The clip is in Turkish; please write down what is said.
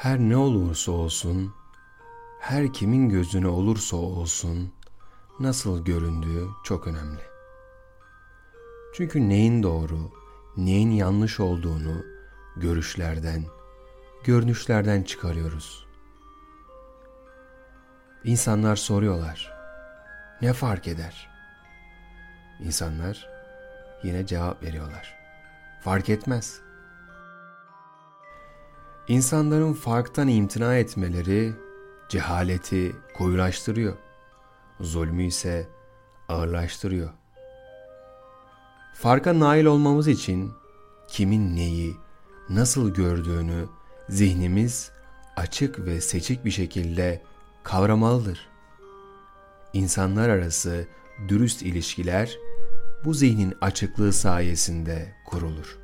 Her ne olursa olsun, her kimin gözüne olursa olsun nasıl göründüğü çok önemli. Çünkü neyin doğru, neyin yanlış olduğunu görüşlerden, görünüşlerden çıkarıyoruz. İnsanlar soruyorlar. Ne fark eder? İnsanlar yine cevap veriyorlar. Fark etmez. İnsanların farktan imtina etmeleri cehaleti koyulaştırıyor. Zulmü ise ağırlaştırıyor. Farka nail olmamız için kimin neyi, nasıl gördüğünü zihnimiz açık ve seçik bir şekilde kavramalıdır. İnsanlar arası dürüst ilişkiler bu zihnin açıklığı sayesinde kurulur.